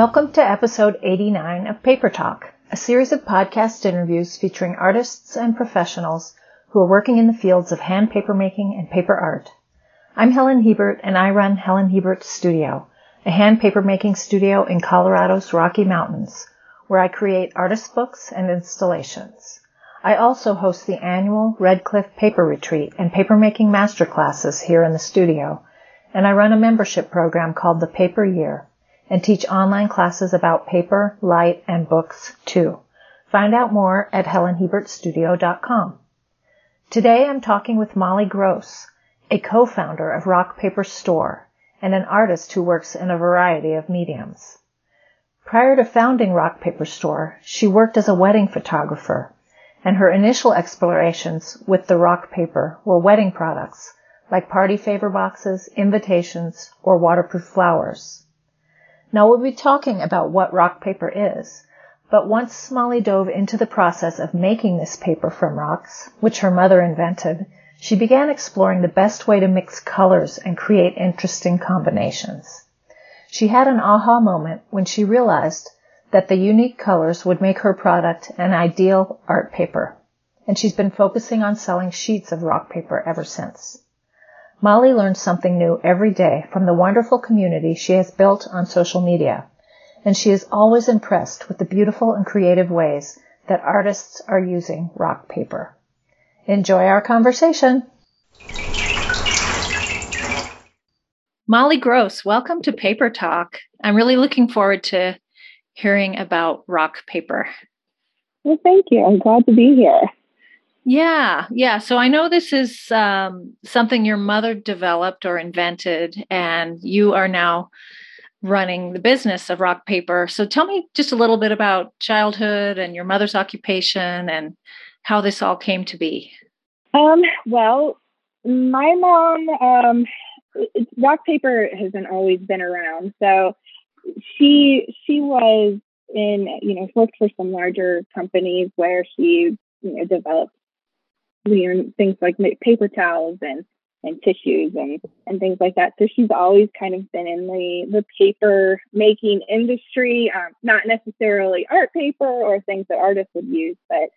Welcome to episode 89 of Paper Talk, a series of podcast interviews featuring artists and professionals who are working in the fields of hand paper making and paper art. I'm Helen Hiebert and I run Helen Hiebert Studio, a hand paper making studio in Colorado's Rocky Mountains, where I create artist books and installations. I also host the annual Red Cliff Paper Retreat and papermaking masterclasses here in the studio, and I run a membership program called the Paper Year and teach online classes about paper, light, and books too. Find out more at helenhiebertstudio.com. Today I'm talking with Molly Grosse, a co-founder of Rock Paper Store and an artist who works in a variety of mediums. Prior to founding Rock Paper Store, she worked as a wedding photographer, and her initial explorations with the rock paper were wedding products like party favor boxes, invitations, or waterproof flowers. Now we'll be talking about what rock paper is, but once Molly dove into the process of making this paper from rocks, which her mother invented, she began exploring the best way to mix colors and create interesting combinations. She had an aha moment when she realized that the unique colors would make her product an ideal art paper, and she's been focusing on selling sheets of rock paper ever since. Molly learns something new every day from the wonderful community she has built on social media, and she is always impressed with the beautiful and creative ways that artists are using rock paper. Enjoy our conversation. Molly Grosse, welcome to Paper Talk. I'm really looking forward to hearing about rock paper. Well, thank you. I'm glad to be here. Yeah, yeah. So I know this is um, something your mother developed or invented, and you are now running the business of rock paper. So tell me just a little bit about childhood and your mother's occupation and how this all came to be. Um, well, my mom, um, rock paper hasn't always been around. So she she was in you know worked for some larger companies where she you know developed you know, things like paper towels and and tissues and and things like that. So she's always kind of been in the the paper making industry, um, not necessarily art paper or things that artists would use, but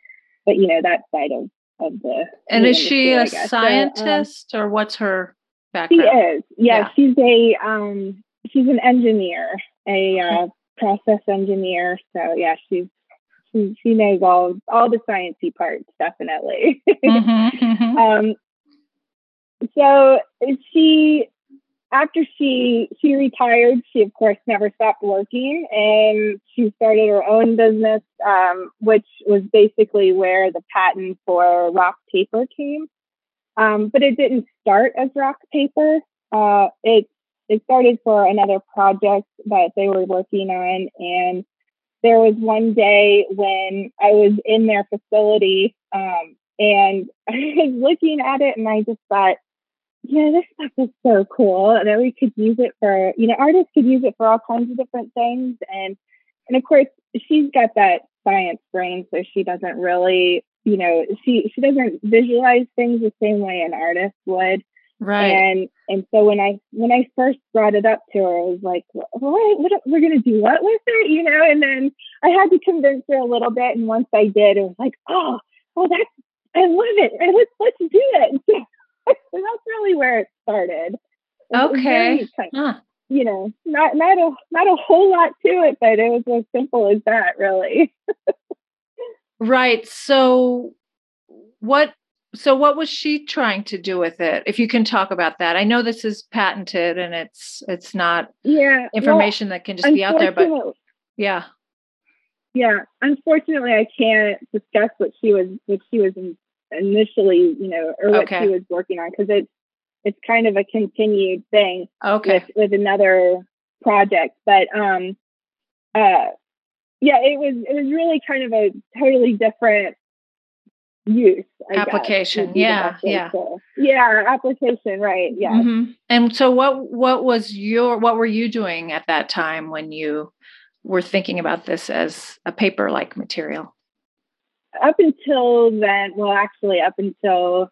but you know that side of of the. And the is she a scientist so, um, or what's her background? She is. Yeah, yeah. she's a um she's an engineer, a uh, process engineer. So yeah, she's she, she knows all all the sciencey parts definitely. mm-hmm, mm-hmm. Um, so she after she she retired, she of course never stopped working, and she started her own business, um, which was basically where the patent for rock paper came. Um, but it didn't start as rock paper. Uh, it it started for another project that they were working on, and there was one day when I was in their facility um, and I was looking at it and I just thought, yeah, this stuff is so cool that we could use it for, you know, artists could use it for all kinds of different things. And, and of course, she's got that science brain, so she doesn't really, you know, she, she doesn't visualize things the same way an artist would. Right. And and so when I when I first brought it up to her, I was like, "What? What? We're gonna do what with it?" You know. And then I had to convince her a little bit. And once I did, it was like, "Oh, oh, that's I love it. Let's let's do it." So, that's really where it started. okay. Kind of, huh. You know, not not a not a whole lot to it, but it was as simple as that, really. right. So, what so what was she trying to do with it? If you can talk about that. I know this is patented and it's it's not yeah information well, that can just be out there but yeah. Yeah unfortunately i can't discuss what she was what she was initially you know or what okay. she was working on because it's it's kind of a continued thing okay. with, with another project but um uh yeah it was it was really kind of a totally different use I application. guess, yeah yeah. yeah application right yeah. Mm-hmm. and so what what was your what were you doing at that time when you were thinking about this as a paper like material? Up until then well actually up until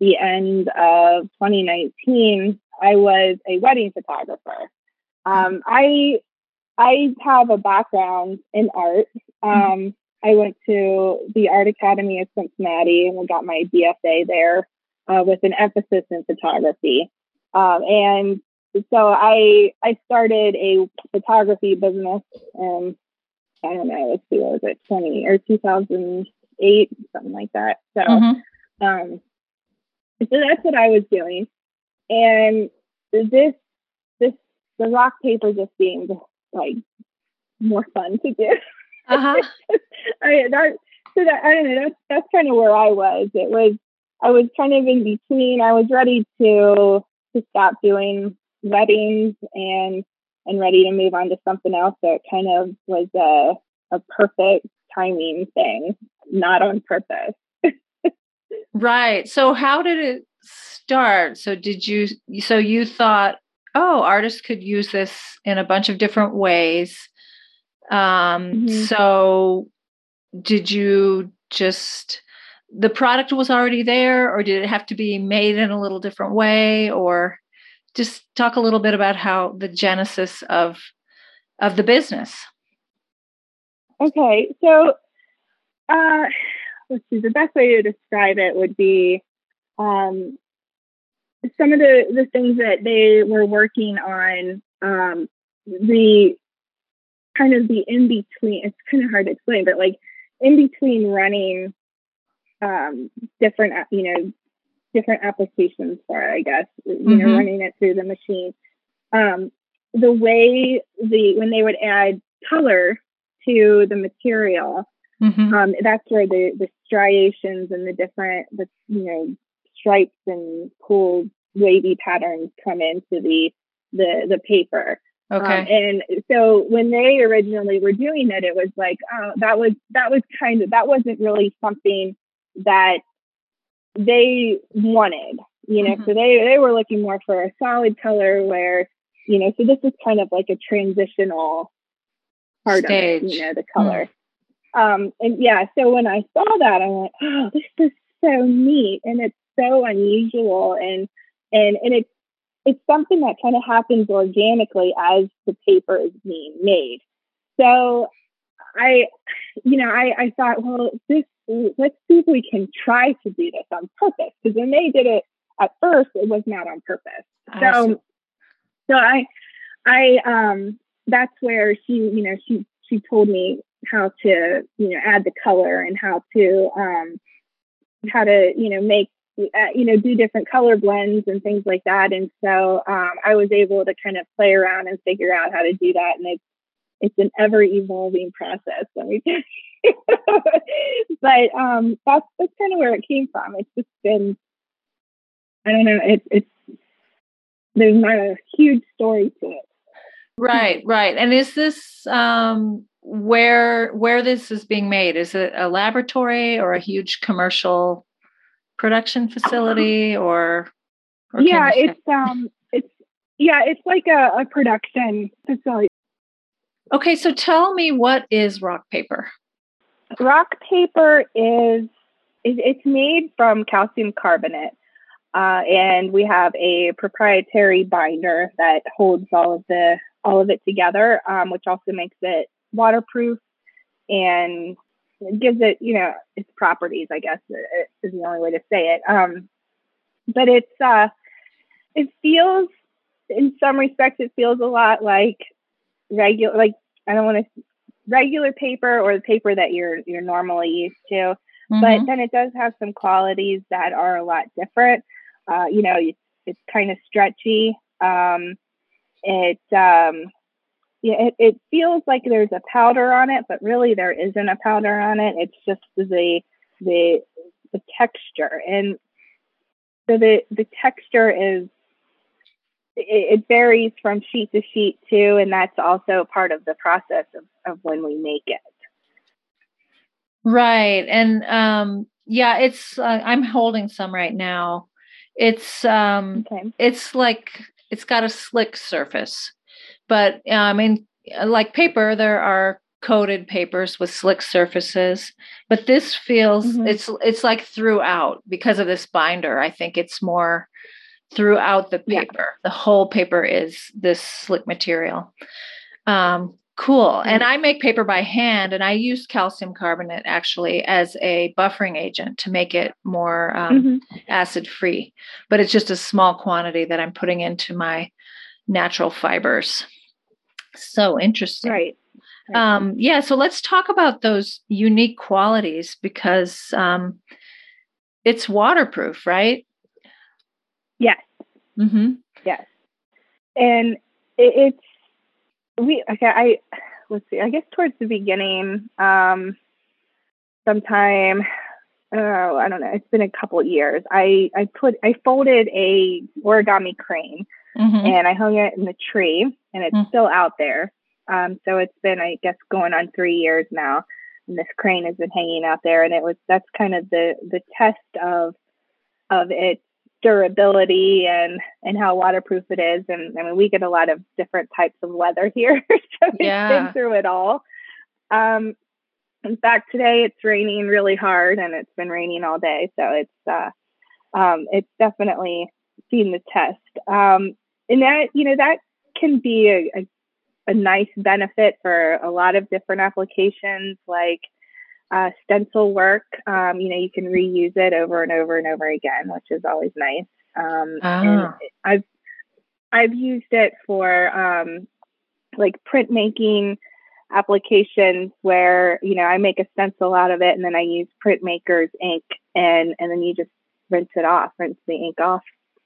the end of 2019 i was a wedding photographer. Um, I I have a background in art. Um, I went to the Art Academy of Cincinnati and I got my BFA there uh, with an emphasis in photography. Um, and so I I started a photography business and I don't know, let's see, what was it, 20 or 2008, something like that. So, Mm-hmm. um, so that's what I was doing. And this, this, the rock paper just seemed like more fun to do. Uh-huh. I, that, so that, I don't know, that's, that's kind of where I was. It was, I was kind of in between. I was ready to, to stop doing weddings and and ready to move on to something else. So it kind of was a, a perfect timing thing, not on purpose. Right. So how did it start? So did you so you thought, oh, artists could use this in a bunch of different ways. Um Mhm. so did you just the product was already there or did it have to be made in a little different way or just talk a little bit about how the genesis of of the business. Okay, so uh, let's see. The best way to describe it would be um, some of the the things that they were working on. Um, the kind of the in between. It's kind of hard to explain, but like in between running um, different, uh, you know, different applications for it. I guess you know, Mhm. running it through the machine. Um, the way the when they would add color to the material Mhm. um, that's where the the striations and the different the you know stripes and cool wavy patterns come into the the the paper Okay. um, and so when they originally were doing it it was like oh that was that was kind of that wasn't really something that they wanted you know Mhm. so they they were looking more for a solid color where you know so this is kind of like a transitional part of it you know the color um and yeah so when i saw that i went oh this is so neat and it's so unusual and and and it's it's something that kind of happens organically as the paper is being made. So i you know i i thought well this let's see if we can try to do this on purpose because when they did it at first it was not on purpose. So so i i um that's where she you know she she told me how to you know add the color and how to um how to you know make uh, you know do different color blends and things like that. And so um i was able to kind of play around and figure out how to do that. And it's it's an ever evolving process. Let me tell you but um that's that's kind of where it came from. It's just been i don't know it's it's there's not a huge story to it. Right, right. And is this um where where this is being made? Is it a laboratory or a huge commercial production facility or, or yeah it's um it's yeah it's like a, a production facility Okay, so tell me what is rock paper? rock paper is it, it's made from calcium carbonate uh, and we have a proprietary binder that holds all of the all of it together um, which also makes it waterproof and gives it you know its properties i guess is the only way to say it. Um, but it's uh it feels in some respects it feels a lot like regular like i don't want to regular paper or the paper that you're you're normally used to. Mhm. but then it does have some qualities that are a lot different. Uh, you know it's, it's kind of stretchy. Um, it um, yeah it, it feels like there's a powder on it but really there isn't a powder on it it's just the the the texture and so the the texure is it, it varies from sheet to sheet too and that's also part of the process of, of when we make it Right. And um yeah, it's uh, I'm holding some right now. It's um okay it's like it's got a slick surface. But uh, I mean like paper there are coated papers with slick surfaces, but this feels Mhm. it's it's like throughout because of this binder. I think it's more throughout the Yeah. paper. The whole paper is this slick material. Um, cool. And I make paper by hand, and I use calcium carbonate actually as a buffering agent to make it more um, Mhm. acid free. But it's just a small quantity that I'm putting into my natural fibers. So interesting. Right. Um, yeah, so let's talk about those unique qualities because um, it's waterproof, right? Yes. Mm-hmm. Yes. And it, it's we okay. I let's see. I guess towards the beginning, um, sometime. Oh, I don't know. It's been a couple years. I I put I folded a origami crane Mm-hmm. and I hung it in the tree, and it's Mm. still out there. Um, so it's been, I guess, going on three years now, and this crane has been hanging out there, and it was that's kind of the the test of of its durability and and how waterproof it is. And I mean, we get a lot of different types of weather here, so it's Yeah. been through it all. Um, in fact, today it's raining really hard, and it's been raining all day, so it's uh, um, it's definitely seen the test. Um, and that you know that can be a, a, a nice benefit for a lot of different applications, like uh, stencil work. Um, you know, you can reuse it over and over and over again, which is always nice. Um, Ah. I've I've used it for um, like printmaking applications where you know I make a stencil out of it and then I use printmaker's ink and and then you just rinse it off, rinse the ink off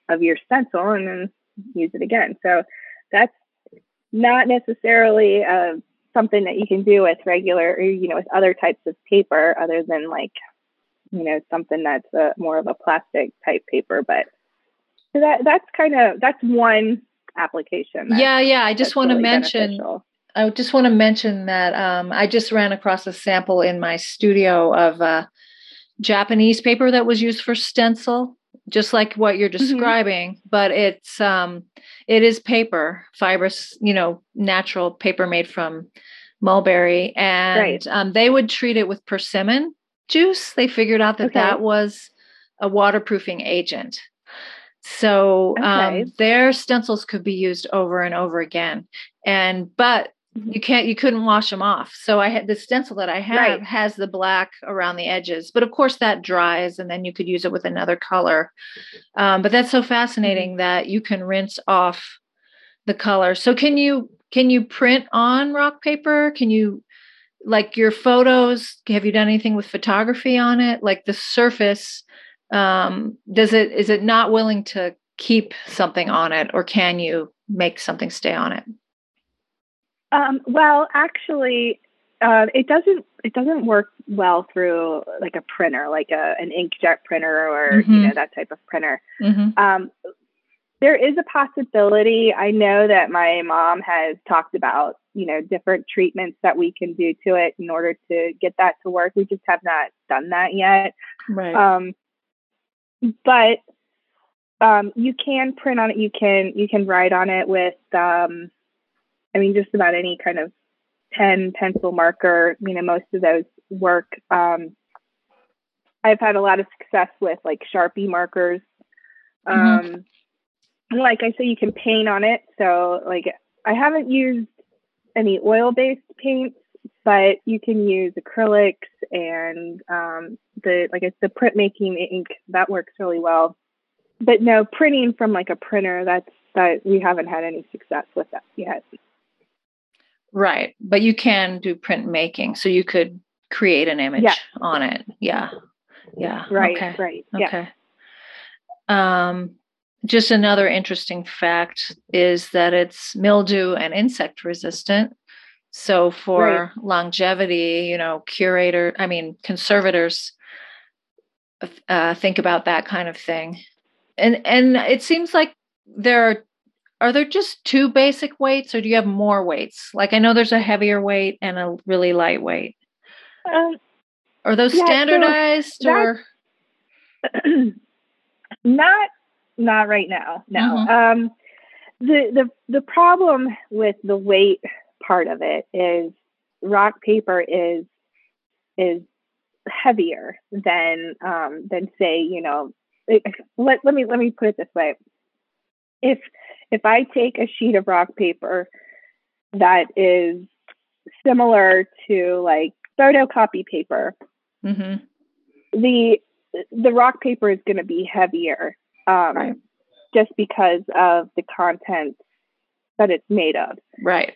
of your stencil and then use it again. So that's not necessarily uh, something that you can do with regular or you know with other types of paper other than like you know something that's a, more of a plastic type paper but so that that's kind of that's one application that's- Yeah, yeah. I just want to really mention beneficial. I just want to mention that um, I just ran across a sample in my studio of uh, Japanese paper that was used for stencil, just like what you're describing. But it's um, it is paper, fibrous, you know, natural paper made from mulberry, and Right. um, they would treat it with persimmon juice. They figured out that Okay. that was a waterproofing agent. So um, their stencils could be used over and over again, and but you can't you couldn't wash them off. So i had the stencil that i have Right. has the black around the edges but of course that dries and then you could use it with another color. Um, but that's so fascinating that you can rinse off the color. So can you can you print on rock paper? Can you like your photos have you done anything with photography on it? Like the surface um, does it is it not willing to keep something on it or can you make something stay on it Um, well, actually, uh, it doesn't it doesn't work well through like a printer, like a an inkjet printer or you Mhm. know that type of printer. mm-hmm. Um, there is a possibility. I know that my mom has talked about you know different treatments that we can do to it in order to get that to work. We just have not done that yet. right Um, but um, you can print on it. You can you can write on it with um, I mean just about any kind of pen, pencil, marker. You know, most of those work. Um, I've had a lot of success with like Sharpie markers. Um, and like I say, you can paint on it. So like I haven't used any oil-based paints, but you can use acrylics and um, the like it's the printmaking ink that works really well. But no, printing from like a printer that's that we haven't had any success with that yet. Right. But you can do print making. So you could create an image Yeah. on it. Yeah. Yeah. Right, Okay. right. Yeah. Okay. Um, just another interesting fact is that it's mildew and insect resistant. So for longevity, you know, curator, I mean, conservators uh, think about that kind of thing. And and it seems like there are are there just two basic weights or do you have more weights? Like I know there's a heavier weight and a really light weight. Um, Are those Yeah, standardized that- or not not right now no Mhm. um the the the problem with the weight part of it is rock paper is is heavier than um than say you know it, let, let me let me put it this way if if I take a sheet of rock paper that is similar to like photocopy paper, hmm the the rock paper is going to be heavier um, Right. just because of the content that it's made of. Right.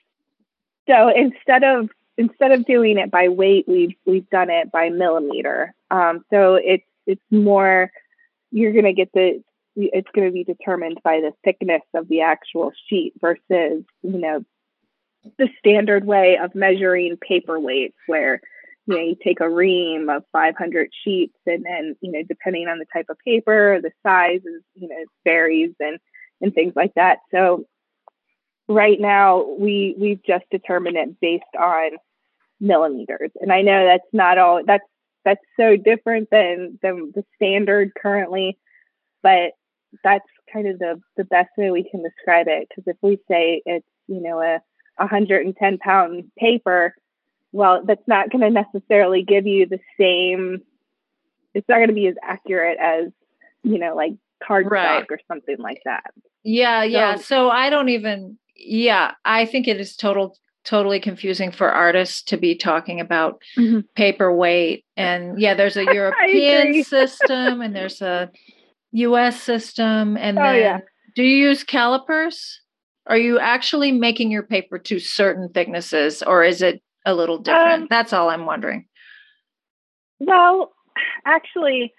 So instead of instead of doing it by weight, we've we've done it by millimeter. Um, so it's it's more you're going to get the it's going to be determined by the thickness of the actual sheet versus you know the standard way of measuring paper weights where you know you take a ream of 500 sheets and then you know depending on the type of paper the size is you know varies and and things like that. So right now we we've just determined it based on millimeters. And i know that's not all that's that's so different than than the standard currently but that's kind of the the best way we can describe it because if we say it's you know a 110 pound paper well that's not going to necessarily give you the same it's not going to be as accurate as you know like cardstock Right. or something like that Yeah, yeah. So- So I don't even yeah, I think it is total totally confusing for artists to be talking about Mhm. paperweight and yeah, there's a. European system and there's a US system and Oh, then yeah. do you use calipers? Are you actually making your paper to certain thicknesses or is it a little different? Um, That's all I'm wondering. Well, actually,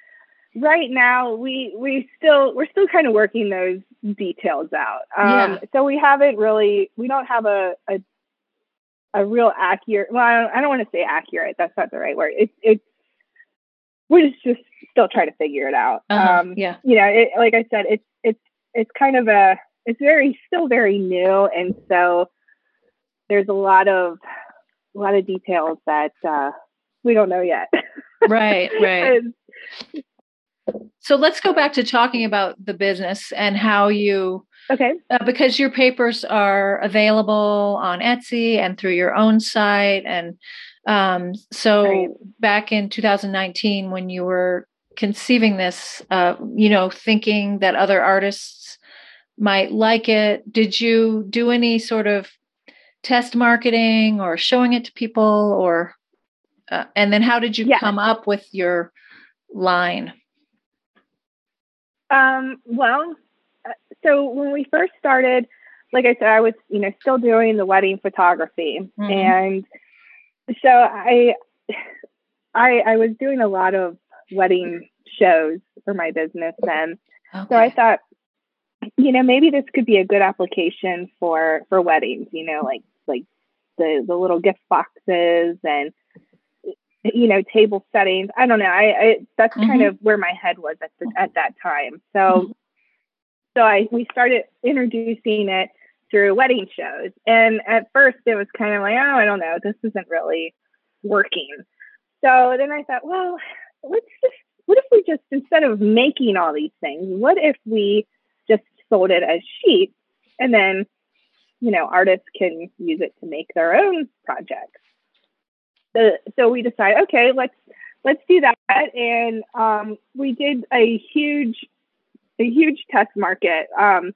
right now we we still we're still kind of working those details out. Um, Yeah. So we haven't really we don't have a a, a real accurate. Well, I don't, I don't want to say accurate. That's not the right word. It's it's we're just, just still trying to figure it out. Uh-huh. Um, yeah. you know, it, like I said, it's it's it's kind of a it's very still very new, and so there's a lot of a lot of details that uh, we don't know yet. Right, right. And- So let's go back to talking about the business and how you okay. uh, because your papers are available on Etsy and through your own site and um, so Right. back in 2019 when you were conceiving this uh, you know thinking that other artists might like it did you do any sort of test marketing or showing it to people or uh, and then how did you Yeah. come up with your line Um, well, uh, so when we first started, like I said, I was, you know, still doing the wedding photography, Mhm. and so I, I, I was doing a lot of wedding shows for my business then. So I thought, you know, maybe this could be a good application for for weddings. You know, like like the the little gift boxes and you know table settings. I don't know. I, I that's kind Mhm. of where my head was at the, at that time. So so I we started introducing it through wedding shows, and at first it was kind of like, oh, I don't know, this isn't really working. So then I thought, well, let's just what if we just instead of making all these things, what if we just sold it as sheets and then you know artists can use it to make their own projects. So, so we decided, okay, let's let's do that, and um, we did a huge a huge test market um,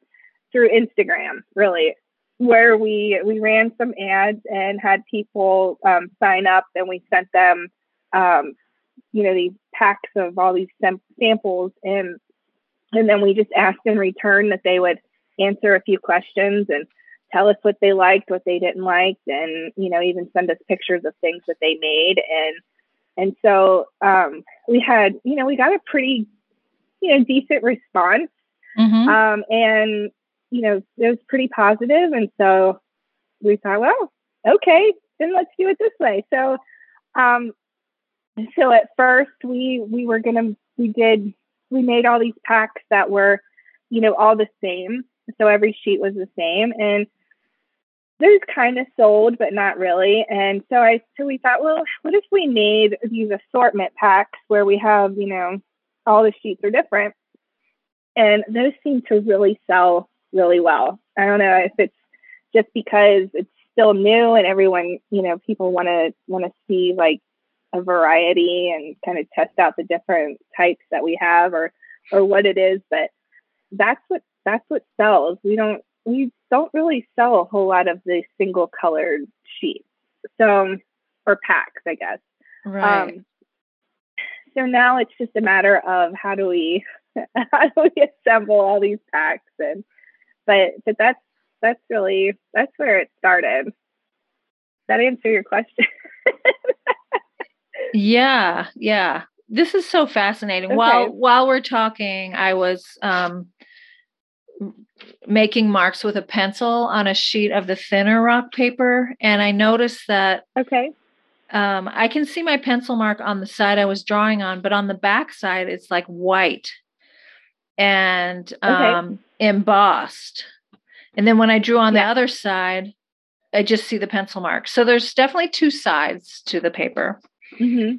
through Instagram, really, where we we ran some ads and had people um, sign up, and we sent them, um, you know, these packs of all these sam- samples, and and then we just asked in return that they would answer a few questions and tell us what they liked, what they didn't like, and you know, even send us pictures of things that they made, and and so um, we had, you know, we got a pretty you know decent response Mhm. um, and you know it was pretty positive. And so we thought well okay then let's do it this way. So um, so at first we we were gonna we did we made all these packs that were you know all the same. So every sheet was the same. And those kind of sold but not really. And so i so we thought well what if we made these assortment packs where we have you know all the sheets are different? And those seem to really sell really well. I don't know if it's just because it's still new and everyone, you know, people want to want to see like a variety and kind of test out the different types that we have or or what it is, but that's what that's what sells. We don't we don't really sell a whole lot of the single colored sheets. So or packs, I guess. Right. Um, so now it's just a matter of how do we how do we assemble all these packs and but but that's that's really that's where it started. That answer your question? yeah, yeah. This is so fascinating. Okay. While while we're talking, I was um making marks with a pencil on a sheet of the thinner rock paper and I noticed that okay. um, I can see my pencil mark on the side I was drawing on, but on the back side, it's like white and um, embossed. And then when I drew on Yeah. the other side, I just see the pencil mark. So there's definitely two sides to the paper. hmm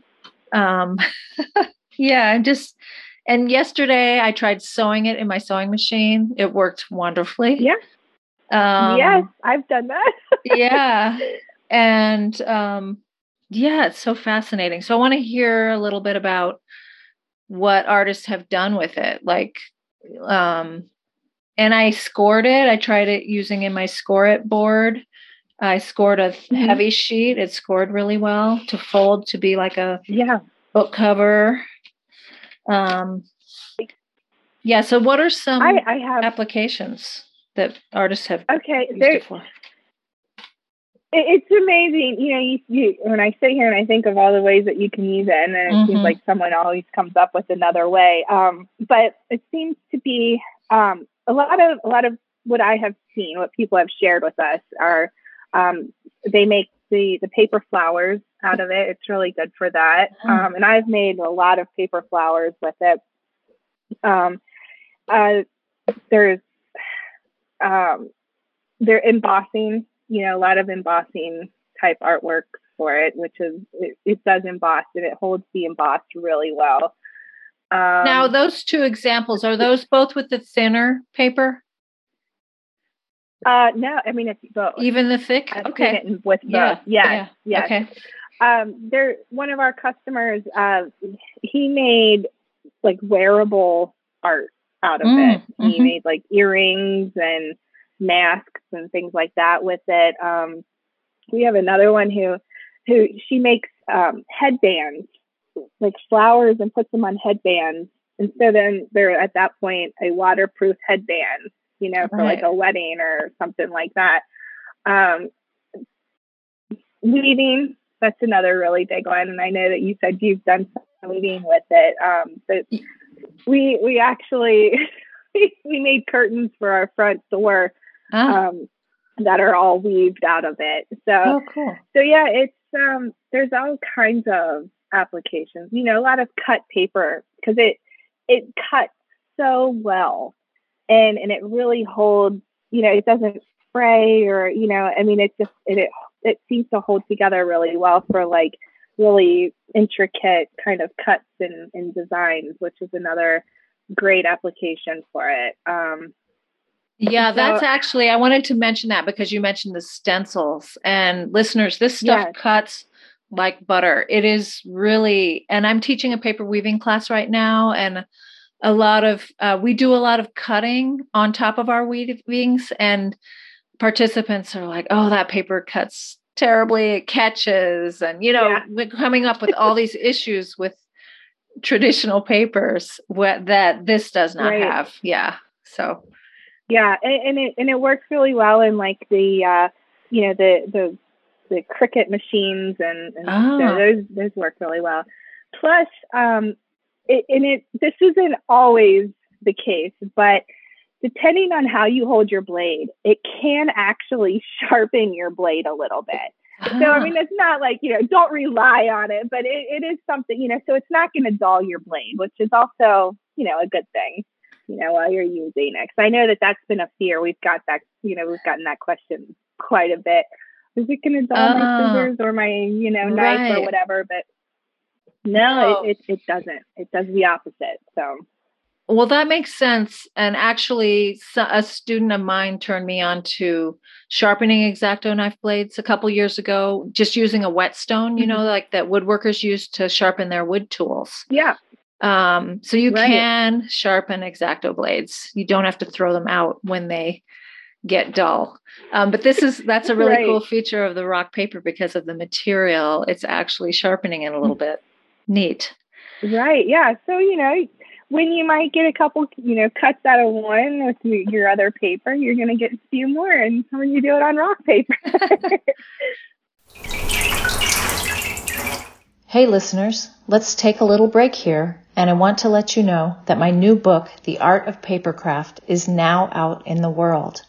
Um, yeah, I'm just, and yesterday I tried sewing it in my sewing machine. It worked wonderfully. Yeah. Um, yes, I've done that. yeah and um yeah it's so fascinating so i want to hear a little bit about what artists have done with it like um and i scored it i tried it using in my score it board i scored a Mhm. heavy sheet it scored really well to fold to be like a yeah. book cover um yeah so what are some I, I have applications that artists have okay. There, it it's amazing. You know, you, you when I sit here and I think of all the ways that you can use it, and then it Mhm. seems like someone always comes up with another way. Um, but it seems to be um, a lot of a lot of what I have seen, what people have shared with us are um, they make the the paper flowers out of it. It's really good for that. Mm. Um, and I've made a lot of paper flowers with it. Um, uh, there's um, they're embossing, you know, a lot of embossing type artwork for it, which is it, it does emboss and it holds the embossed really well. Um, now, those two examples are those both with the thinner paper, uh, no, I mean it's both. even the thick. I've Okay, it with both. Yeah, Yes, yeah, yes. okay, Um, there, one of our customers, uh, he made like wearable art out of Mm, it. He mhm. made like earrings and masks and things like that with it. Um, we have another one who, who she makes um, headbands, like flowers, and puts them on headbands. And so then they're at that point a waterproof headband, you know, for like a wedding or something like that. Um, weaving, that's another really big one. And I know that you said you've done some weaving with it. Um, but we we actually we made curtains for our front door ah, um, that are all weaved out of it. So oh, cool. so yeah, it's um there's all kinds of applications. You know, a lot of cut paper because it it cuts so well and and it really holds, you know, it doesn't spray or, you know, I mean it just it it, it seems to hold together really well for like really intricate kind of cuts and, and designs, which is another great application for it. Um Yeah, So- that's actually, I wanted to mention that because you mentioned the stencils and listeners, this stuff Yes. cuts like butter. It is really, and I'm teaching a paper weaving class right now, and a lot of, uh, we do a lot of cutting on top of our weavings, and participants are like, oh, that paper cuts terribly, it catches, and, you know, Yeah. we're coming up with all these issues with traditional papers what, that this does not Right. have. Yeah. So, Yeah, and, and it and it works really well in like the uh, you know the the the Cricut machines and, and Ah. so those those work really well. Plus, um, it, and it this isn't always the case, but depending on how you hold your blade, it can actually sharpen your blade a little bit. So I Ah. mean, it's not like you know, don't rely on it, but it, it is something you know. So it's not going to dull your blade, which is also you know a good thing. You know, while you're using it, 'Cause I know that that's been a fear. We've got that. You know, we've gotten that question quite a bit. Is it going to dull my Ah. scissors or my you know knife Right. or whatever? But No. no, it, it it doesn't. It does the opposite. So Well, that makes sense. And actually, a student of mine turned me on to sharpening X-Acto knife blades a couple years ago, just using a whetstone, you know, Mhm. like that woodworkers use to sharpen their wood tools. yeah, Um, so you Right. can sharpen X-Acto blades. You don't have to throw them out when they get dull. Um, but this is that's a really Right. cool feature of the rock paper because of the material. It's actually sharpening it a little bit. Neat. Right. Yeah. So, you know, when you might get a couple, you know, cuts out of one with your other paper, you're going to get a few more. And when you do it on rock paper. Hey listeners, let's take a little break here, and I want to let you know that my new book, The Art of Papercraft, is now out in the world.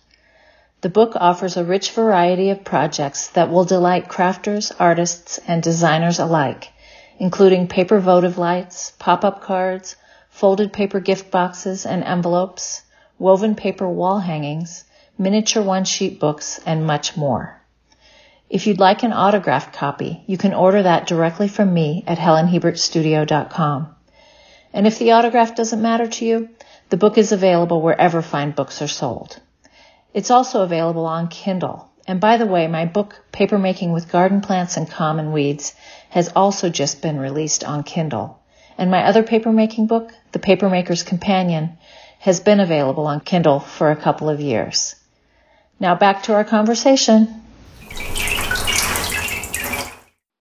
The book offers a rich variety of projects that will delight crafters, artists, and designers alike, including paper votive lights, pop-up cards, folded paper gift boxes and envelopes, woven paper wall hangings, miniature one-sheet books, and much more. If you'd like an autographed copy, you can order that directly from me at helenhiebertstudio.com. And if the autograph doesn't matter to you, the book is available wherever fine books are sold. It's also available on Kindle. And by the way, my book, Papermaking with Garden Plants and Common Weeds, has also just been released on Kindle. And my other papermaking book, The Papermaker's Companion, has been available on Kindle for a couple of years. Now back to our conversation.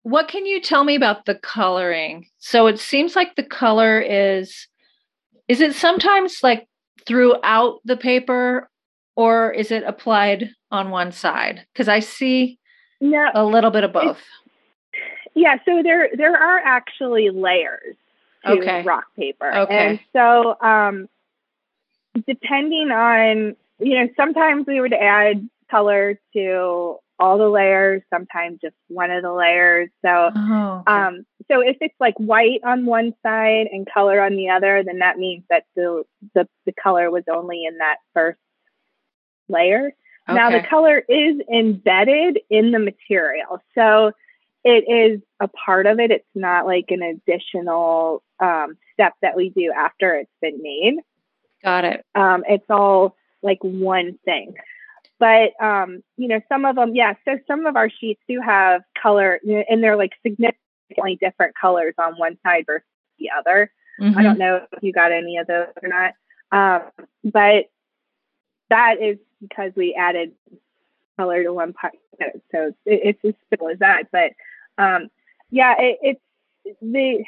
What can you tell me about the coloring? So it seems like the color is is it sometimes like throughout the paper or is it applied on one side? Cuz I see no. a little bit of both. Yeah. So there, there are actually layers to Okay. rock paper. Okay. And so, um, depending on, you know, sometimes we would add color to all the layers, sometimes just one of the layers. So, Oh. okay. Um, so if it's like white on one side and color on the other, then that means that the the, the color was only in that first layer. Now the color is embedded in the material. So it is a part of it. It's not like an additional um, step that we do after it's been made. Got it. Um, it's all like one thing. But um, you know, some of them, yeah. So some of our sheets do have color, and they're like significantly different colors on one side versus the other. I Mhm. don't know if you got any of those or not, um, but that is because we added color to one part. So it, it's as simple as that. But um, yeah, it, it's the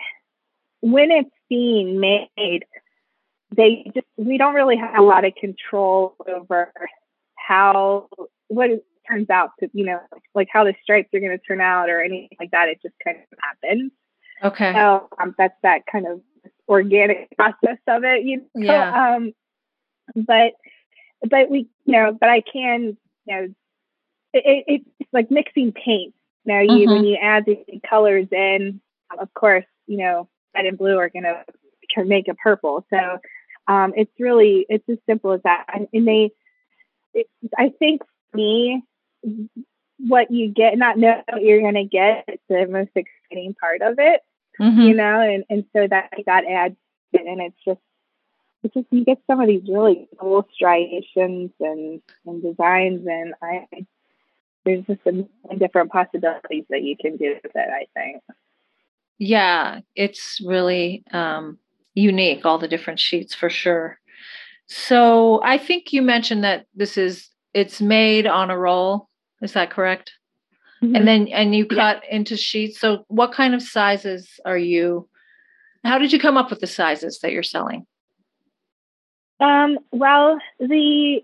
when it's being made, they just we don't really have a lot of control over how what it turns out to you know like how the stripes are going to turn out or anything like that. It just kind of happens. Okay. So um, that's that kind of organic process of it, you know. Yeah. Um, but but we you know but I can you know it, it, it's like mixing paints. Now you when you add the colors in, of course you know red and blue are going to make a purple. So um, it's really it's as simple as that. And, and they, it, I think for me, what you get, not know what you're going to get, is the most exciting part of it Mhm. you know, and, and so that that adds it, and it's just it's just you get some of these really cool striations and and designs, and I there's just a million different possibilities that you can do with it. I think. Yeah, it's really um, unique, all the different sheets for sure. So I think you mentioned that this is it's made on a roll. Is that correct? And then and you Mm-hmm. Yeah. cut into sheets. So what kind of sizes are you? How did you come up with the sizes that you're selling? Um, well, the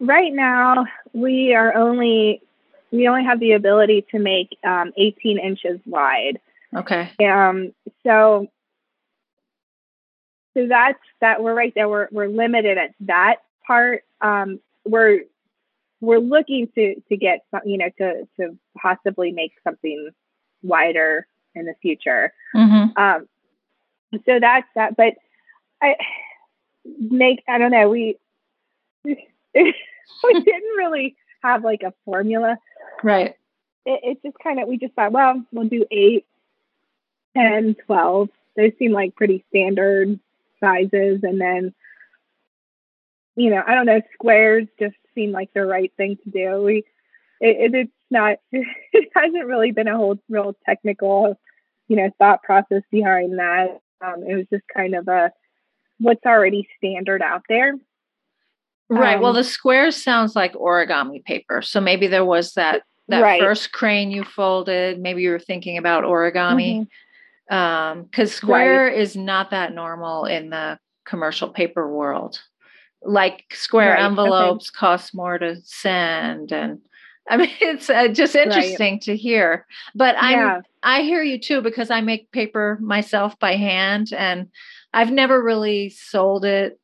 right now we are only we only have the ability to make um, 18 inches wide. Okay. Um, so so that's that we're right there. We're we're limited at that part. Um, we're we're looking to to get some, you know to to possibly make something wider in the future. Mm-hmm. Um, so that's that. But I make I don't know. We we didn't really have like a formula. Right. It, it just kind of we just thought, well, we'll do eight, ten, twelve. 10, 12. Those seem like pretty standard sizes, and then you know I don't know squares just seem like the right thing to do. We it, it, it's not it hasn't really been a whole real technical you know thought process behind that Um, it was just kind of a what's already standard out there. Right. well, Um, the square sounds like origami paper. So maybe there was that that Right. first crane you folded. Maybe you were thinking about origami. Mhm. Um, because square is not that normal in the commercial paper world. Like square Right, okay. envelopes cost more to send, and I mean it's uh, just interesting to hear. But I'm Yeah. I hear you too because I make paper myself by hand, and I've never really sold it,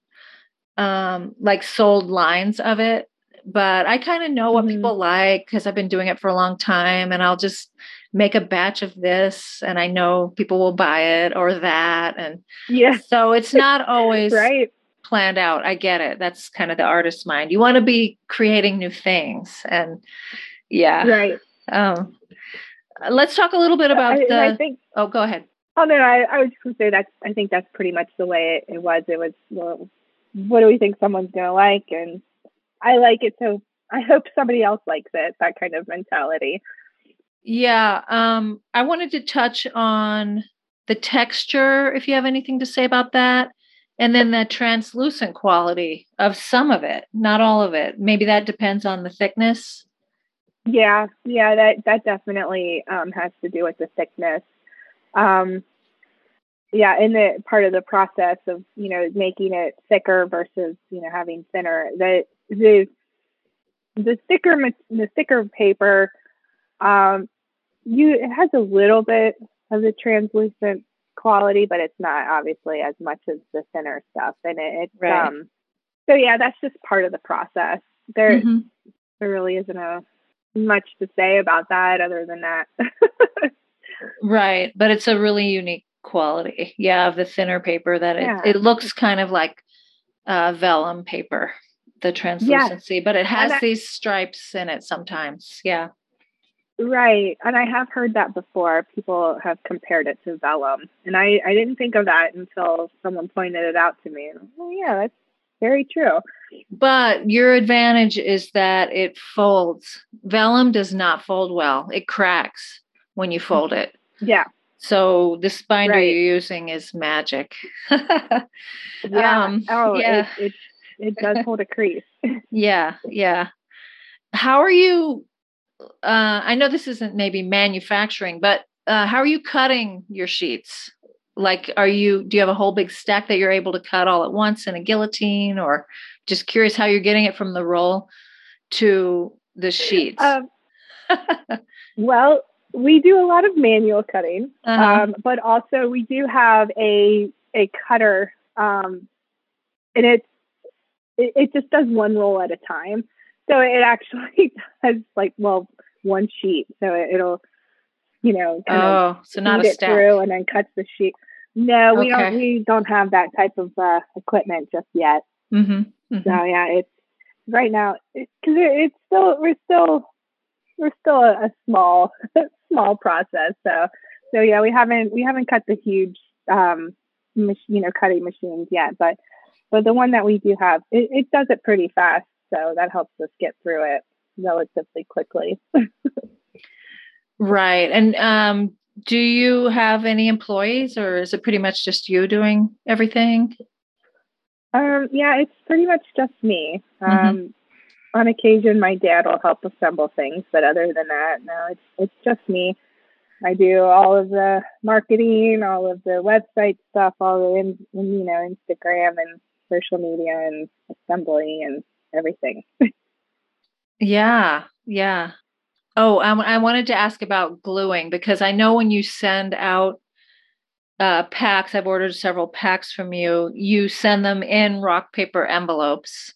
um, like sold lines of it. But I kind of know what Mhm. people like because I've been doing it for a long time, and I'll just make a batch of this, and I know people will buy it or that, and Yeah. so it's not always Right. planned out. I get it. That's kind of the artist's mind. You want to be creating new things, and yeah. Right. Um, let's talk a little bit about I, the. I think. oh, go ahead. Oh no, I, I was just gonna say that's. I think that's pretty much the way it, it was. It was. Well, what do we think someone's gonna like? And I like it, so I hope somebody else likes it. That kind of mentality. Yeah, um, I wanted to touch on the texture, if you have anything to say about that, and then the translucent quality of some of it, not all of it. Maybe that depends on the thickness. Yeah, yeah, that that definitely um, has to do with the thickness. Um, yeah, in the part of the process of you know making it thicker versus you know having thinner, the the the thicker the thicker paper, um, you it has a little bit of the translucent quality, but it's not obviously as much as the thinner stuff, and it, it's Right. um. So yeah, that's just part of the process. There, Mhm. there really isn't a much to say about that other than that. Right, but it's a really unique quality. Yeah, of the thinner paper that it Yeah. it looks kind of like uh, vellum paper, the translucency, but it has I- these stripes in it sometimes. Yeah. right. And I have heard that before. People have compared it to vellum. And I, I didn't think of that until someone pointed it out to me. And, oh, yeah, that's very true. But your advantage is that it folds. Vellum does not fold well. It cracks when you fold it. Yeah. So this binder Right. you're using is magic. Yeah. Um, oh, yeah. It, it, it does hold a crease. yeah, yeah. How are you? Uh, I know this isn't maybe manufacturing, but uh, how are you cutting your sheets? Like, are you? Do you have a whole big stack that you're able to cut all at once in a guillotine, or just curious how you're getting it from the roll to the sheets? Um, well, we do a lot of manual cutting. Uh-huh. um, but also we do have a a cutter, um, and it's it, it just does one roll at a time. So it actually does like well one sheet. So it, it'll you know oh, so not a stack. through and then cuts the sheet. No, we Okay. don't. We don't have that type of uh, equipment just yet. Mm-hmm. So yeah, it's right now because it, it's still we're still we're still a, a small small process. So so yeah, we haven't we haven't cut the huge um mach- you know cutting machines yet, but but the one that we do have it, it does it pretty fast. So that helps us get through it relatively quickly. Right. And um, do you have any employees, or is it pretty much just you doing everything? Um, yeah, it's pretty much just me. Um, Mhm. On occasion, my dad will help assemble things, but other than that, no, it's it's just me. I do all of the marketing, all of the website stuff, all the in, you know Instagram and social media and assembly and everything. Yeah, yeah. Oh, I, I wanted to ask about gluing because I know when you send out uh, packs, I've ordered several packs from you. You send them in rock paper envelopes,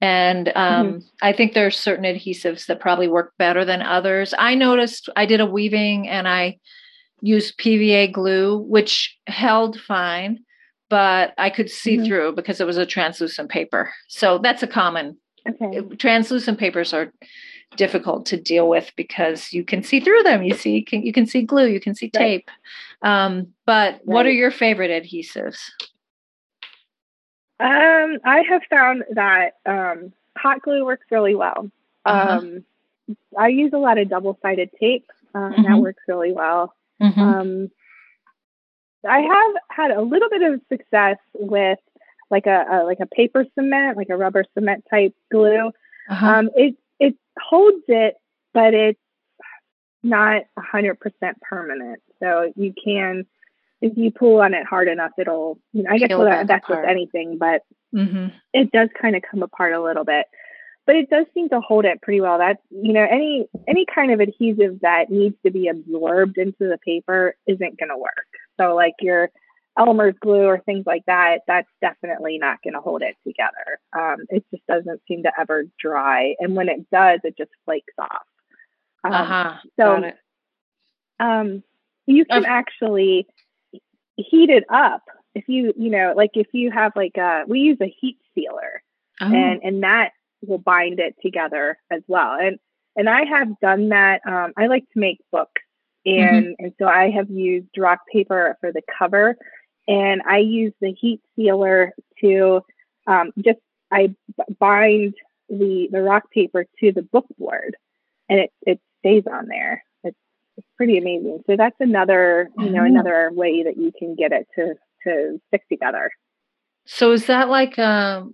and um, I think there are certain adhesives that probably work better than others. I noticed I did a weaving and I used PVA glue, which held fine, but I could see Mhm. through because it was a translucent paper. So that's a common Okay. translucent papers are difficult to deal with because you can see through them. You see, can, you can see glue, you can see Right. tape. Um, but what are your favorite adhesives? Um, I have found that um, hot glue works really well. Uh-huh. Um, I use a lot of double-sided tape. Um, That Mhm. works really well. Mhm. Um, I have had a little bit of success with like a, a like a paper cement, like a rubber cement type glue. Uh-huh. Um, it it holds it, but it's not a hundred percent permanent. So you can, if you pull on it hard enough, it'll. You know, I guess well, that, that's apart. with anything, but hmm it does kind of come apart a little bit. But it does seem to hold it pretty well. That's you know any any kind of adhesive that needs to be absorbed into the paper isn't going to work. So like your Elmer's glue or things like that, that's definitely not going to hold it together. Um, it just doesn't seem to ever dry, and when it does, it just flakes off. Um, uh-huh. so- Got it. um, you can actually heat it up. If you you know like if you have like a we use a heat sealer Oh, and and that will bind it together as well. And and i have done that um, i like to make books and and so i have used rock paper for the cover and i use the heat sealer to um, just i bind the the rock paper to the book board and it it stays on there pretty amazing so that's another you know Oh. another way that you can get it to to stick together So is that like a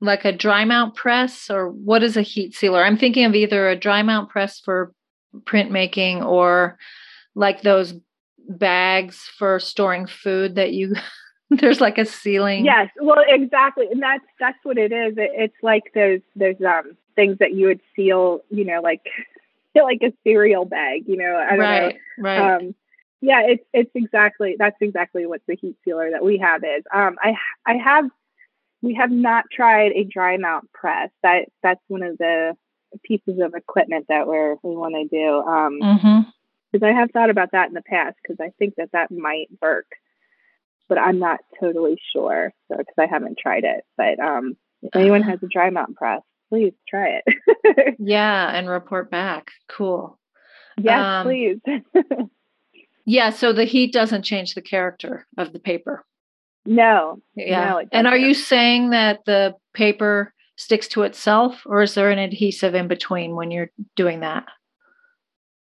like a dry mount press or what is a heat sealer? I'm thinking of either a dry mount press for printmaking or like those bags for storing food that you there's like a sealing. Yes, well, exactly, and that's that's what it is. It, it's like those those um things that you would seal, you know, like like a cereal bag. You know, I don't right, know. right. Um, yeah, it's it's exactly that's exactly what the heat sealer that we have is. Um, I I have we have not tried a dry mount press. That that's one of the pieces of equipment that we're we want to do. Um, mm-hmm. because I have thought about that in the past because I think that that might work, but I'm not totally sure. So because I haven't tried it, but um, if anyone Uh-huh. has a dry mount press, please try it. Yeah, and report back. Cool. Yeah, Um, please. Yeah, so the heat doesn't change the character of the paper. no, Yeah. No, and are you saying that the paper sticks to itself or is there an adhesive in between when you're doing that?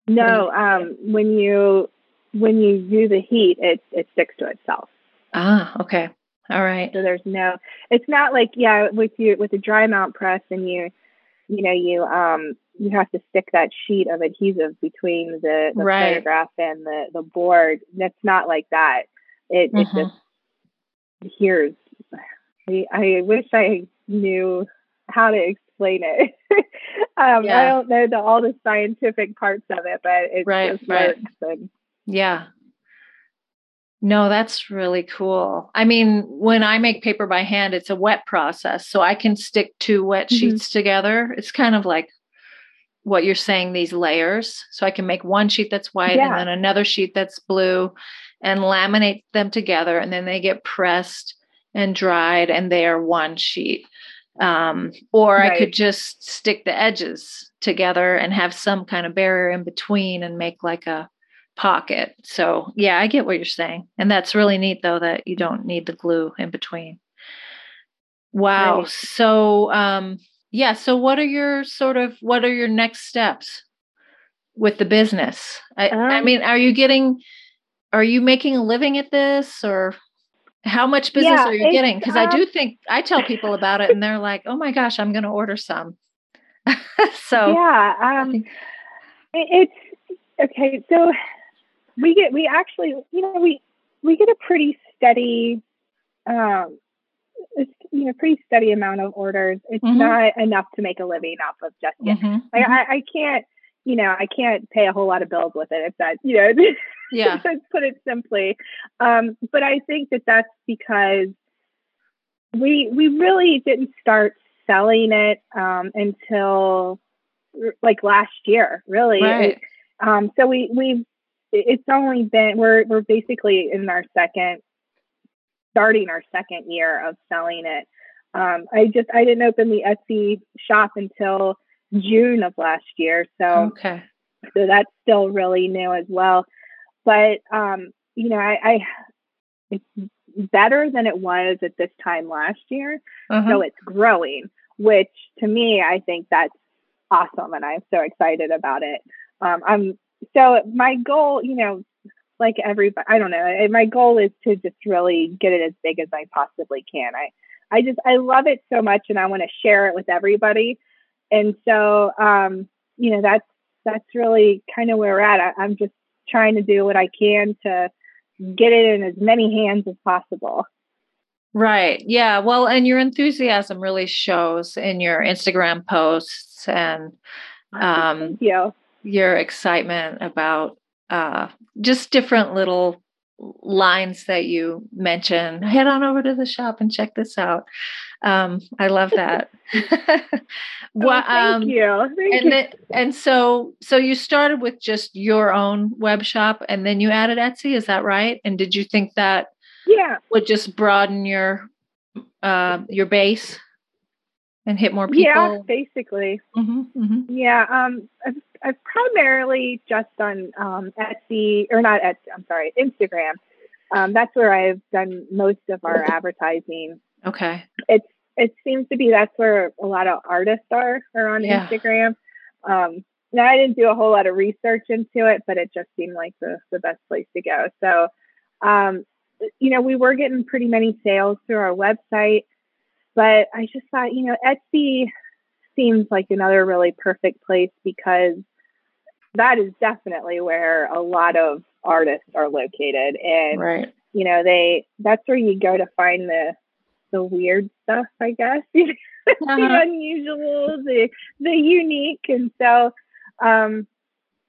no. Um, when you when you do the heat, it it sticks to itself. Ah, okay. All right. So there's no. It's not like yeah, with you with a dry mount press and you, you know, you um you have to stick that sheet of adhesive between the, the Right. photograph and the the board. That's not like that. It it Mhm. just here's. I, I wish I knew how to explain it. um, I don't know the, all the scientific parts of it, but it Right, just right. works. And Yeah. No, that's really cool. I mean, when I make paper by hand, it's a wet process. So I can stick two wet Mhm. sheets together. It's kind of like what you're saying, these layers. So I can make one sheet that's white Yeah. and then another sheet that's blue and laminate them together. And then they get pressed and dried and they are one sheet. Um, or I could just stick the edges together and have some kind of barrier in between and make like a pocket. So, yeah, I get what you're saying. And that's really neat, though, that you don't need the glue in between. Wow. Right. So, um, yeah. So, what are your sort of what are your next steps with the business? I, I Um, mean, are you getting, are you making a living at this, or how much business Yeah, are you getting? Because I do um, think I tell people about it, and they're like, "Oh my gosh, I'm going to order some." so, yeah, I um, think- it, it's okay. So we get we actually you know we we get a pretty steady um it's, you know pretty steady amount of orders. It's Mhm. not enough to make a living off of just yet. Mhm, I, mhm. I I can't you know I can't pay a whole lot of bills with it if that you know yeah, to put it simply. Um, but I think that that's because we we really didn't start selling it um, until like last year, really. right. It- um, so we we it's only been we're we're basically in our second starting our second year of selling it. Um, I just I didn't open the Etsy shop until June of last year, so Okay. so that's still really new as well. But um, you know, I, I it's better than it was at this time last year. Uh-huh. So it's growing, which to me I think that's awesome and I'm so excited about it. Um, I'm so my goal, you know, like everybody. I don't know. My goal is to just really get it as big as I possibly can. I I just I love it so much, and I want to share it with everybody. And so, um, you know, that's that's really kind of where we're at. I, I'm just trying to do what I can to get it in as many hands as possible. Right. Yeah. Well, and your enthusiasm really shows in your Instagram posts and um, Thank you. Your excitement about uh, just different little lines that you mention. Head on over to the shop and check this out. Um, I love that. well, oh, thank um, you. Thank and you. Then, and so so you started with just your own web shop and then you added Etsy, is that right? And did you think that yeah would just broaden your uh, your base and hit more people? Yeah, basically. Mm-hmm, mm-hmm. Yeah, um, I've, I've, primarily just done um, Etsy or not Etsy. I'm sorry, Instagram. Um, that's where I've done most of our advertising. Okay. It's it seems to be that's where a lot of artists are are on Yeah. Instagram. Um, now I didn't do a whole lot of research into it, but it just seemed like the the best place to go. So, um, you know, we were getting pretty many sales through our website, but I just thought, you know, Etsy seems like another really perfect place because that is definitely where a lot of artists are located and Right. you know they that's where you go to find the the weird stuff i guess the Uh-huh. unusual the the unique and so um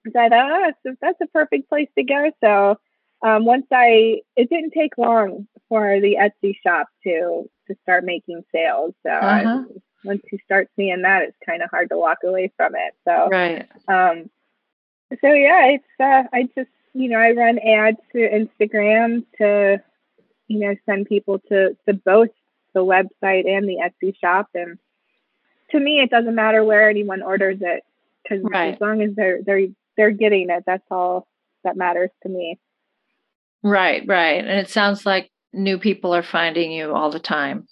I thought oh, that's, a, that's a perfect place to go so um once i it didn't take long for the etsy shop to to start making sales so Uh-huh. once you start seeing that it's kind of hard to walk away from it so Right. um, so yeah, it's uh, I just you know I run ads to Instagram to you know send people to to both the website and the Etsy shop, and to me it doesn't matter where anyone orders it because Right. as long as they're they're they're getting it, that's all that matters to me. Right, right. And it sounds like new people are finding you all the time.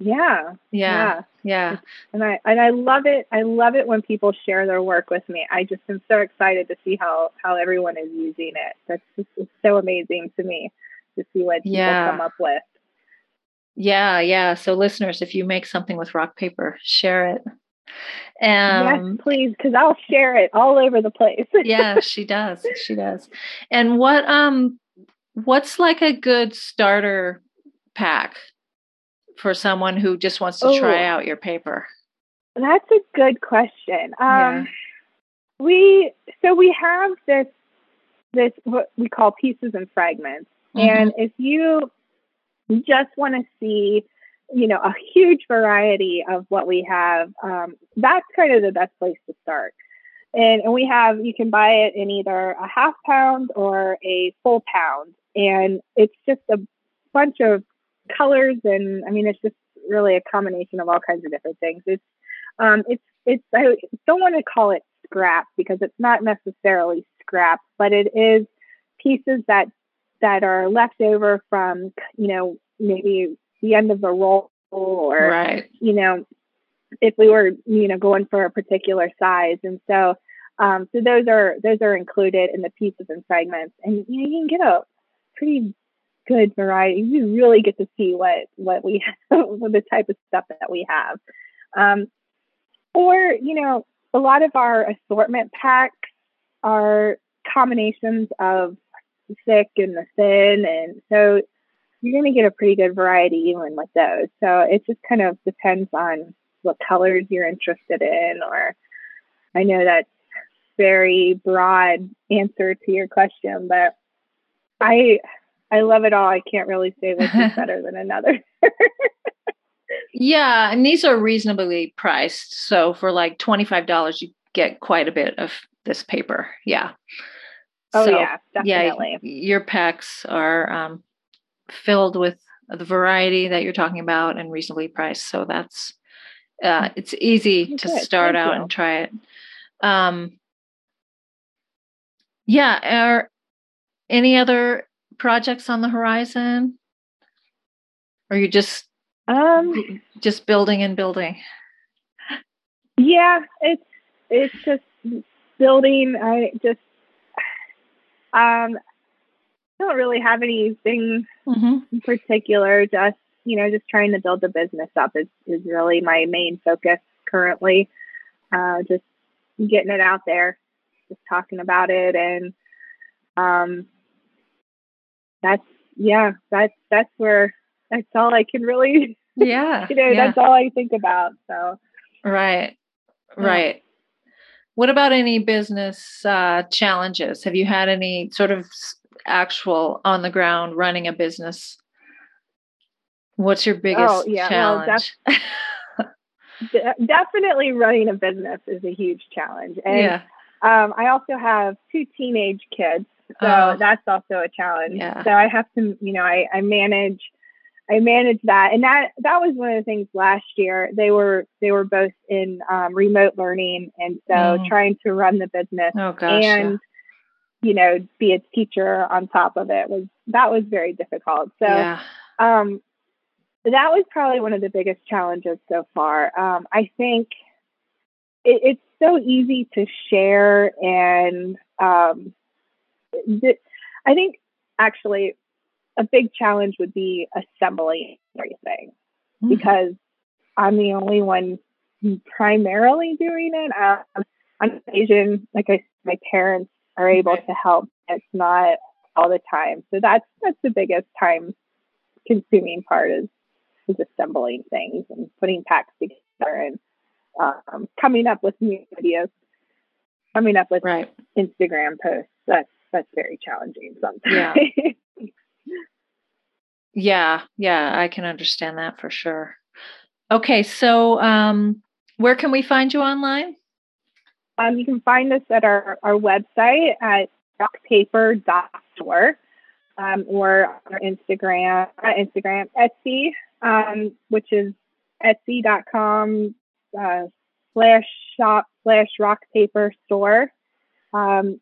Yeah, Yeah. Yeah. and I and I love it. I love it when people share their work with me. I just am so excited to see how how everyone is using it. That's just it's so amazing to me to see what people Yeah. come up with. Yeah, yeah. So listeners, if you make something with rock paper, share it. yes, Um please, because I'll share it all over the place. yeah, she does. She does. And what um what's like a good starter pack for someone who just wants to try Oh. out your paper? That's a good question. Um, Yeah. We so we have this this what we call pieces and fragments, Mm-hmm. and if you just want to see, you know, a huge variety of what we have, um, that's kind of the best place to start. And, and we have you can buy it in either a half pound or a full pound, and it's just a bunch of colors and I mean it's just really a combination of all kinds of different things. It's um it's it's I don't want to call it scrap because it's not necessarily scrap, but it is pieces that that are left over from you know maybe the end of a roll or Right. you know if we were you know going for a particular size and so um so those are those are included in the pieces and fragments and you know you can get a pretty good variety. You really get to see what what we have the type of stuff that we have. Um or you know a lot of our assortment packs are combinations of thick and the thin and so you're going to get a pretty good variety even with those. So it just kind of depends on what colors you're interested in or i know that's very broad answer to your question but i i love it all i can't really say which is better than another Yeah, and these are reasonably priced. So for like $25 you get quite a bit of this paper. Yeah. oh So, yeah definitely Yeah, your packs are um, filled with the variety that you're talking about and reasonably priced. So that's uh, it's easy to Good, start thank out you. and try it. Um, yeah, are any other projects on the horizon? Or you just um just building and building? Yeah, it's it's just building. I just um don't really have anything hmm in particular. Just you know, just trying to build the business up is is really my main focus currently. Uh, just getting it out there, just talking about it, and um, that's yeah, that's that's where that's all I can really Yeah. you know yeah. that's all I think about. So Right. Yeah. Right. What about any business uh, challenges? Have you had any sort of actual on the ground running a business? What's your biggest Oh, yeah, well, challenge? de- definitely running a business is a huge challenge, and yeah. um, I also have two teenage kids, so Oh. that's also a challenge. Yeah. So I have to, you know, I, I manage, I manage that, and that that was one of the things last year. They were they were both in um, remote learning, and so Mm. trying to run the business Oh gosh. yeah. and you know be a teacher on top of it was that was very difficult. So yeah. um, that was probably one of the biggest challenges so far. Um, I think it, it's so easy to share, and um, I think actually a big challenge would be assembling everything Mhm. because I'm the only one primarily doing it. Um, on occasion, like I, my parents are able to help. It's not all the time, so that's that's the biggest time consuming part is is assembling things and putting packs together and um, coming up with new videos, coming up with Right. Instagram posts. That's that's very challenging sometimes. Yeah. Yeah. Yeah. I can understand that for sure. Okay. So, um, where can we find you online? Um, you can find us at our, our website at rockpaper.store um, or our Instagram, uh, Instagram, Etsy, um, which is etsy.com uh, slash shop slash rock paper store. Um,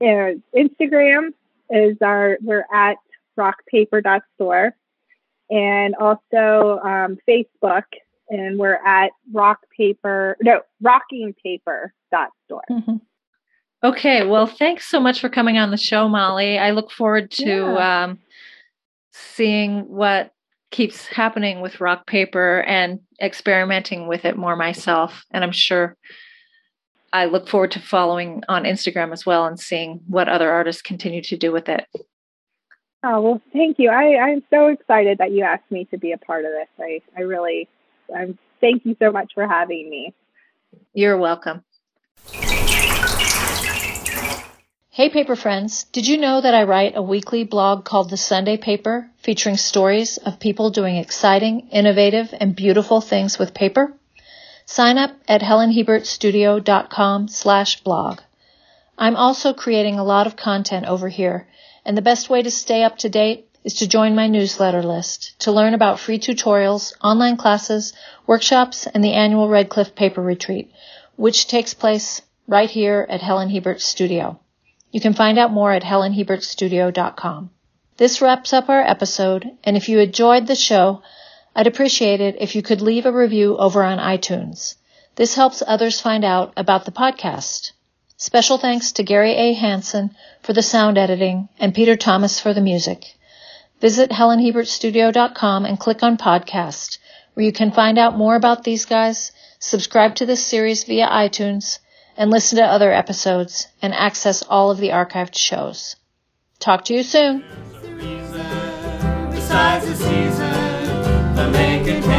and Instagram is our, we're at rockpaper.store and also um, Facebook and we're at rock paper no rocking paper dot store Mhm. Okay. Well, thanks so much for coming on the show, Molly. I look forward to Yeah. um, seeing what keeps happening with rock paper and experimenting with it more myself. And I'm sure I look forward to following on Instagram as well and seeing what other artists continue to do with it. oh well thank you i i'm so excited that you asked me to be a part of this i i really i'm thank you so much for having me You're welcome. Hey, paper friends, did you know that I write a weekly blog called The Sunday Paper featuring stories of people doing exciting, innovative, and beautiful things with paper? Sign up at helenhiebertstudio.com slash blog. I'm also creating a lot of content over here, and the best way to stay up to date is to join my newsletter list to learn about free tutorials, online classes, workshops, and the annual Red Cliff Paper Retreat, which takes place right here at Helen Hiebert Studio. You can find out more at helenhiebertstudio.com. This wraps up our episode, and if you enjoyed the show, I'd appreciate it if you could leave a review over on iTunes. This helps others find out about the podcast. Special thanks to Gary A. Hansen for the sound editing and Peter Thomas for the music. Visit helenhiebertstudio.com and click on podcast, where you can find out more about these guys, subscribe to this series via iTunes, and listen to other episodes and access all of the archived shows. Talk to you soon can tell.